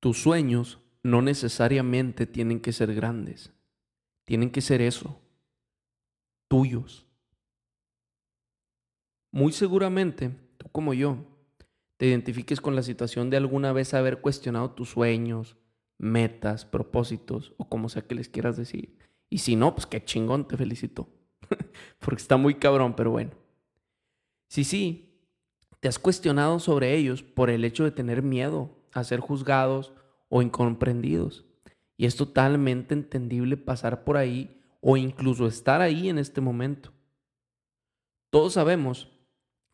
Tus sueños no necesariamente tienen que ser grandes. Tienen que ser eso, tuyos. Muy seguramente, tú como yo, te identifiques con la situación de alguna vez haber cuestionado tus sueños, metas, propósitos o como sea que les quieras decir. Y si no, pues qué chingón, te felicito. Porque está muy cabrón, pero bueno. Si sí, te has cuestionado sobre ellos por el hecho de tener miedo a ser juzgados o incomprendidos. Y es totalmente entendible pasar por ahí o incluso estar ahí en este momento. Todos sabemos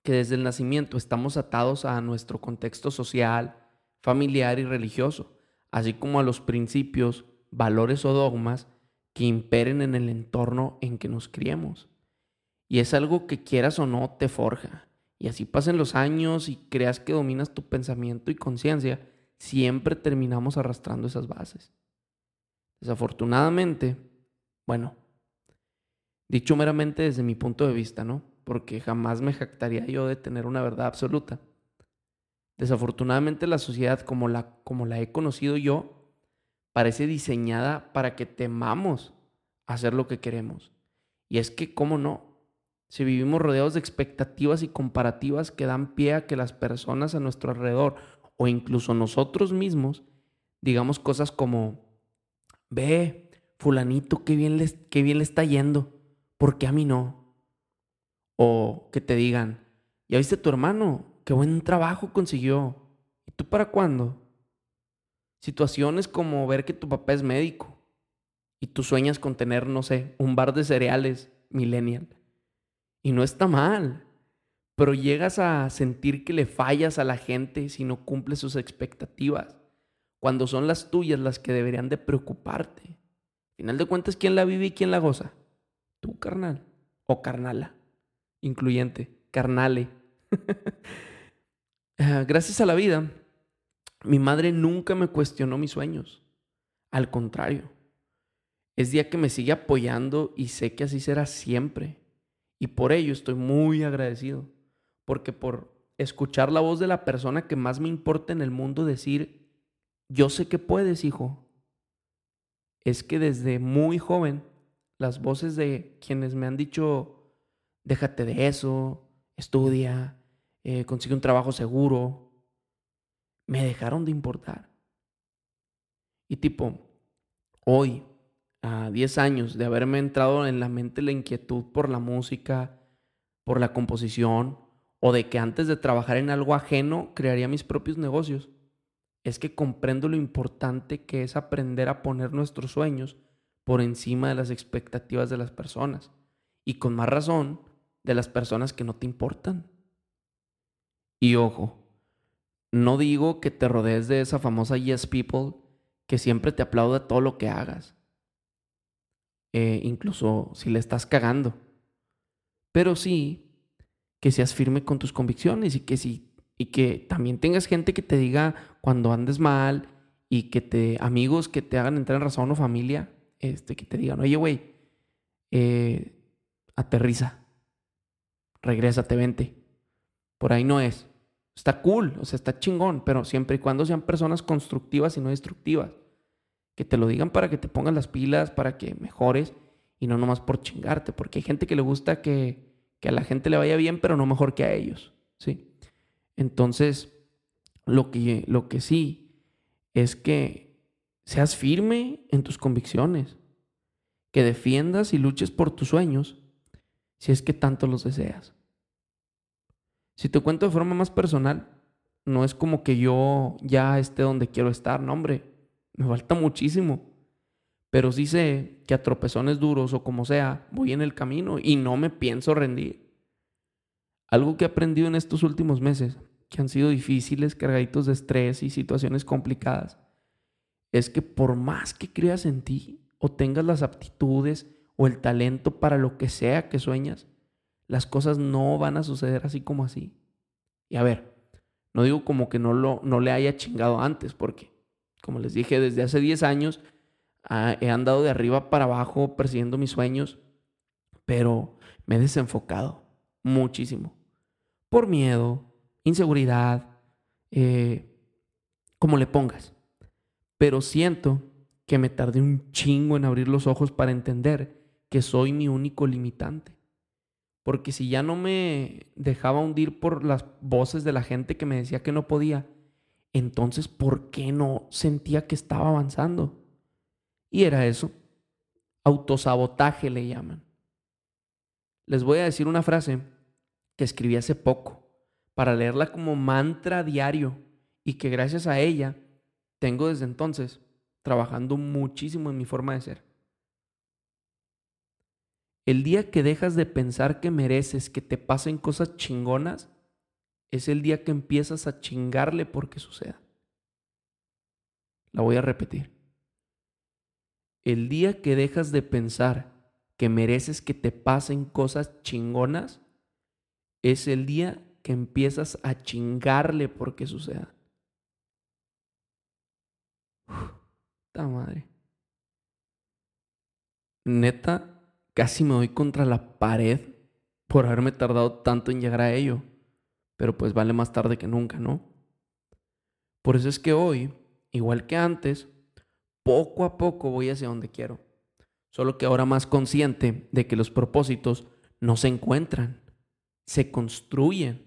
que desde el nacimiento estamos atados a nuestro contexto social, familiar y religioso, así como a los principios, valores o dogmas que imperen en el entorno en que nos criemos. Y es algo que quieras o no te forja. Y así pasen los años y creas que dominas tu pensamiento y conciencia, siempre terminamos arrastrando esas bases. Desafortunadamente, bueno, dicho meramente desde mi punto de vista, ¿no? Porque jamás me jactaría yo de tener una verdad absoluta. Desafortunadamente la sociedad como la, como la he conocido yo parece diseñada para que temamos hacer lo que queremos. Y es que, ¿cómo no? Si vivimos rodeados de expectativas y comparativas que dan pie a que las personas a nuestro alrededor o incluso nosotros mismos digamos cosas como, ve, fulanito, qué bien, qué bien le está yendo, ¿por qué a mí no? O que te digan, ya viste tu hermano, qué buen trabajo consiguió, ¿y tú para cuándo? Situaciones como ver que tu papá es médico y tú sueñas con tener, no sé, un bar de cereales millennial. Y no está mal, pero llegas a sentir que le fallas a la gente si no cumple sus expectativas, cuando son las tuyas las que deberían de preocuparte. Al final de cuentas, ¿quién la vive y quién la goza? Tú, carnal. O carnala. Incluyente. Carnale. Ah, gracias a la vida, mi madre nunca me cuestionó mis sueños. Al contrario, es día que me sigue apoyando y sé que así será siempre. Y por ello estoy muy agradecido. Porque por escuchar la voz de la persona que más me importa en el mundo decir, yo sé que puedes, hijo. Es que desde muy joven, las voces de quienes me han dicho, déjate de eso, estudia, eh, consigue un trabajo seguro, me dejaron de importar. Y tipo, hoy, a 10 años de haberme entrado en la mente la inquietud por la música, por la composición, o de que antes de trabajar en algo ajeno crearía mis propios negocios, es que comprendo lo importante que es aprender a poner nuestros sueños por encima de las expectativas de las personas. Y con más razón, de las personas que no te importan. Y ojo, no digo que te rodees de esa famosa yes people que siempre te aplaude todo lo que hagas. Eh, incluso si le estás cagando. Pero sí que seas firme con tus convicciones y que sí y que también tengas gente que te diga cuando andes mal y que te amigos que te hagan entrar en razón o familia, este que te digan, "Oye, güey, eh, aterriza. Regrésate, vente. Por ahí no es." Está cool, o sea, está chingón, pero siempre y cuando sean personas constructivas y no destructivas. Que te lo digan para que te pongas las pilas, para que mejores y no nomás por chingarte, porque hay gente que le gusta que, que a la gente le vaya bien, pero no mejor que a ellos, ¿sí? Entonces, lo que, lo que sí es que seas firme en tus convicciones, que defiendas y luches por tus sueños si es que tanto los deseas. Si te cuento de forma más personal, no es como que yo ya esté donde quiero estar, no, hombre, me falta muchísimo. Pero sí sé que a tropezones duros o como sea, voy en el camino y no me pienso rendir. Algo que he aprendido en estos últimos meses, que han sido difíciles, cargaditos de estrés y situaciones complicadas, es que por más que creas en ti o tengas las aptitudes o el talento para lo que sea que sueñas, las cosas no van a suceder así como así. Y a ver, no digo como que no, lo, no le haya chingado antes, porque, como les dije, desde hace 10 años ah, he andado de arriba para abajo persiguiendo mis sueños, pero me he desenfocado muchísimo. Por miedo, inseguridad, eh, como le pongas. Pero siento que me tardé un chingo en abrir los ojos para entender que soy mi único limitante. Porque si ya no me dejaba hundir por las voces de la gente que me decía que no podía, entonces ¿por qué no sentía que estaba avanzando? Y era eso. Autosabotaje le llaman. Les voy a decir una frase que escribí hace poco para leerla como mantra diario y que gracias a ella tengo desde entonces trabajando muchísimo en mi forma de ser. El día que dejas de pensar que mereces que te pasen cosas chingonas, es el día que empiezas a chingarle porque suceda. La voy a repetir. El día que dejas de pensar que mereces que te pasen cosas chingonas, es el día que empiezas a chingarle porque suceda. ¡Ta madre! Neta, casi me doy contra la pared por haberme tardado tanto en llegar a ello. Pero pues vale más tarde que nunca, ¿no? Por eso es que hoy, igual que antes, poco a poco voy hacia donde quiero. Solo que ahora más consciente de que los propósitos no se encuentran, se construyen.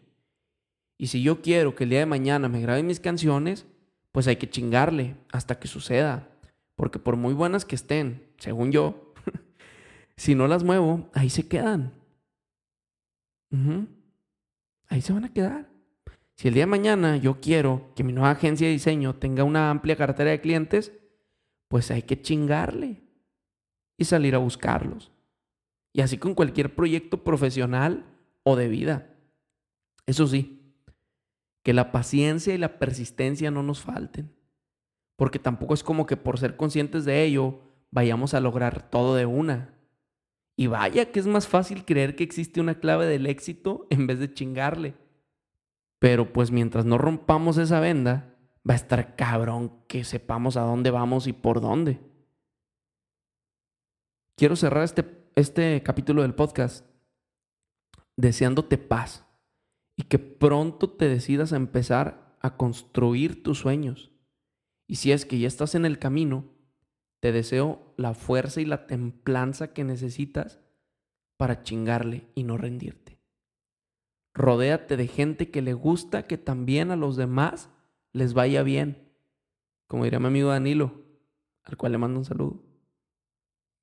Y si yo quiero que el día de mañana me graben mis canciones, pues hay que chingarle hasta que suceda. Porque por muy buenas que estén, según yo, si no las muevo, ahí se quedan. Ahí se van a quedar. Si el día de mañana yo quiero que mi nueva agencia de diseño tenga una amplia cartera de clientes, pues hay que chingarle y salir a buscarlos. Y así con cualquier proyecto profesional o de vida. Eso sí, que la paciencia y la persistencia no nos falten. Porque tampoco es como que por ser conscientes de ello vayamos a lograr todo de una. Y vaya que es más fácil creer que existe una clave del éxito en vez de chingarle. Pero pues mientras no rompamos esa venda, va a estar cabrón que sepamos a dónde vamos y por dónde. Quiero cerrar este, este capítulo del podcast deseándote paz y que pronto te decidas a empezar a construir tus sueños. Y si es que ya estás en el camino, te deseo la fuerza y la templanza que necesitas para chingarle y no rendirte. Rodéate de gente que le gusta que también a los demás les vaya bien. Como diría mi amigo Danilo, al cual le mando un saludo.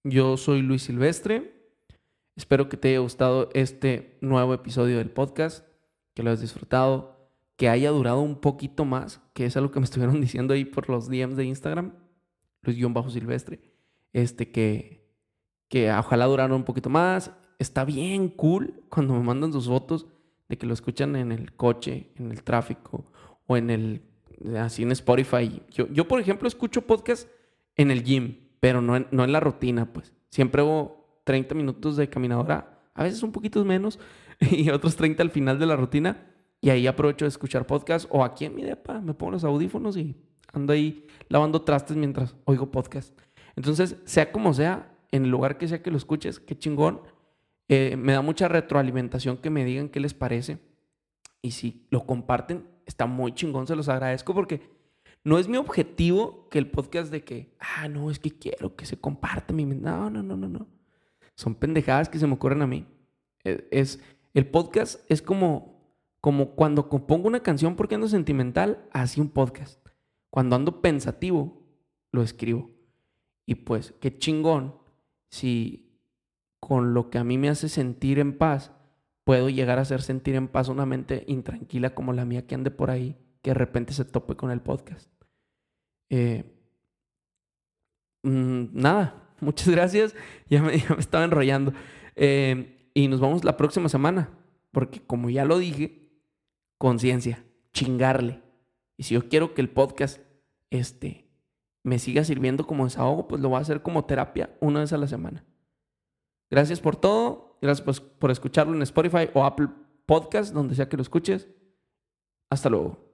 Yo soy Luis Silvestre. Espero que te haya gustado este nuevo episodio del podcast que lo hayas disfrutado, que haya durado un poquito más, que es algo que me estuvieron diciendo ahí por los DMs de Instagram, Luis-Silvestre, este que, que ojalá durara un poquito más. Está bien cool cuando me mandan sus fotos de que lo escuchan en el coche, en el tráfico o en el, así en Spotify. Yo, yo por ejemplo, escucho podcast en el gym, pero no en, no en la rutina, pues. Siempre hago 30 minutos de caminadora, a veces un poquito menos, y otros 30 al final de la rutina. Y ahí aprovecho de escuchar podcast o aquí en mi depa me pongo los audífonos y ando ahí lavando trastes mientras oigo podcast. Entonces, sea como sea, en el lugar que sea que lo escuches, qué chingón. Eh, me da mucha retroalimentación que me digan qué les parece. Y si lo comparten, está muy chingón, se los agradezco porque no es mi objetivo que el podcast de que, ah, no, es que quiero que se comparta mi... No, no, no, no, no. Son pendejadas que se me ocurren a mí. E, es, el podcast es como, como cuando compongo una canción porque ando sentimental, así un podcast. Cuando ando pensativo, lo escribo. Y pues, qué chingón si con lo que a mí me hace sentir en paz, puedo llegar a hacer sentir en paz una mente intranquila como la mía que ande por ahí, que de repente se tope con el podcast. Eh, mm, nada, muchas gracias. Ya me, estaba enrollando. Eh, y nos vamos la próxima semana. Porque como ya lo dije, conciencia, chingarle. Y si yo quiero que el podcast este, me siga sirviendo como desahogo, pues lo voy a hacer como terapia una vez a la semana. Gracias por todo. Gracias por, por escucharlo en Spotify o Apple Podcast, donde sea que lo escuches. Hasta luego.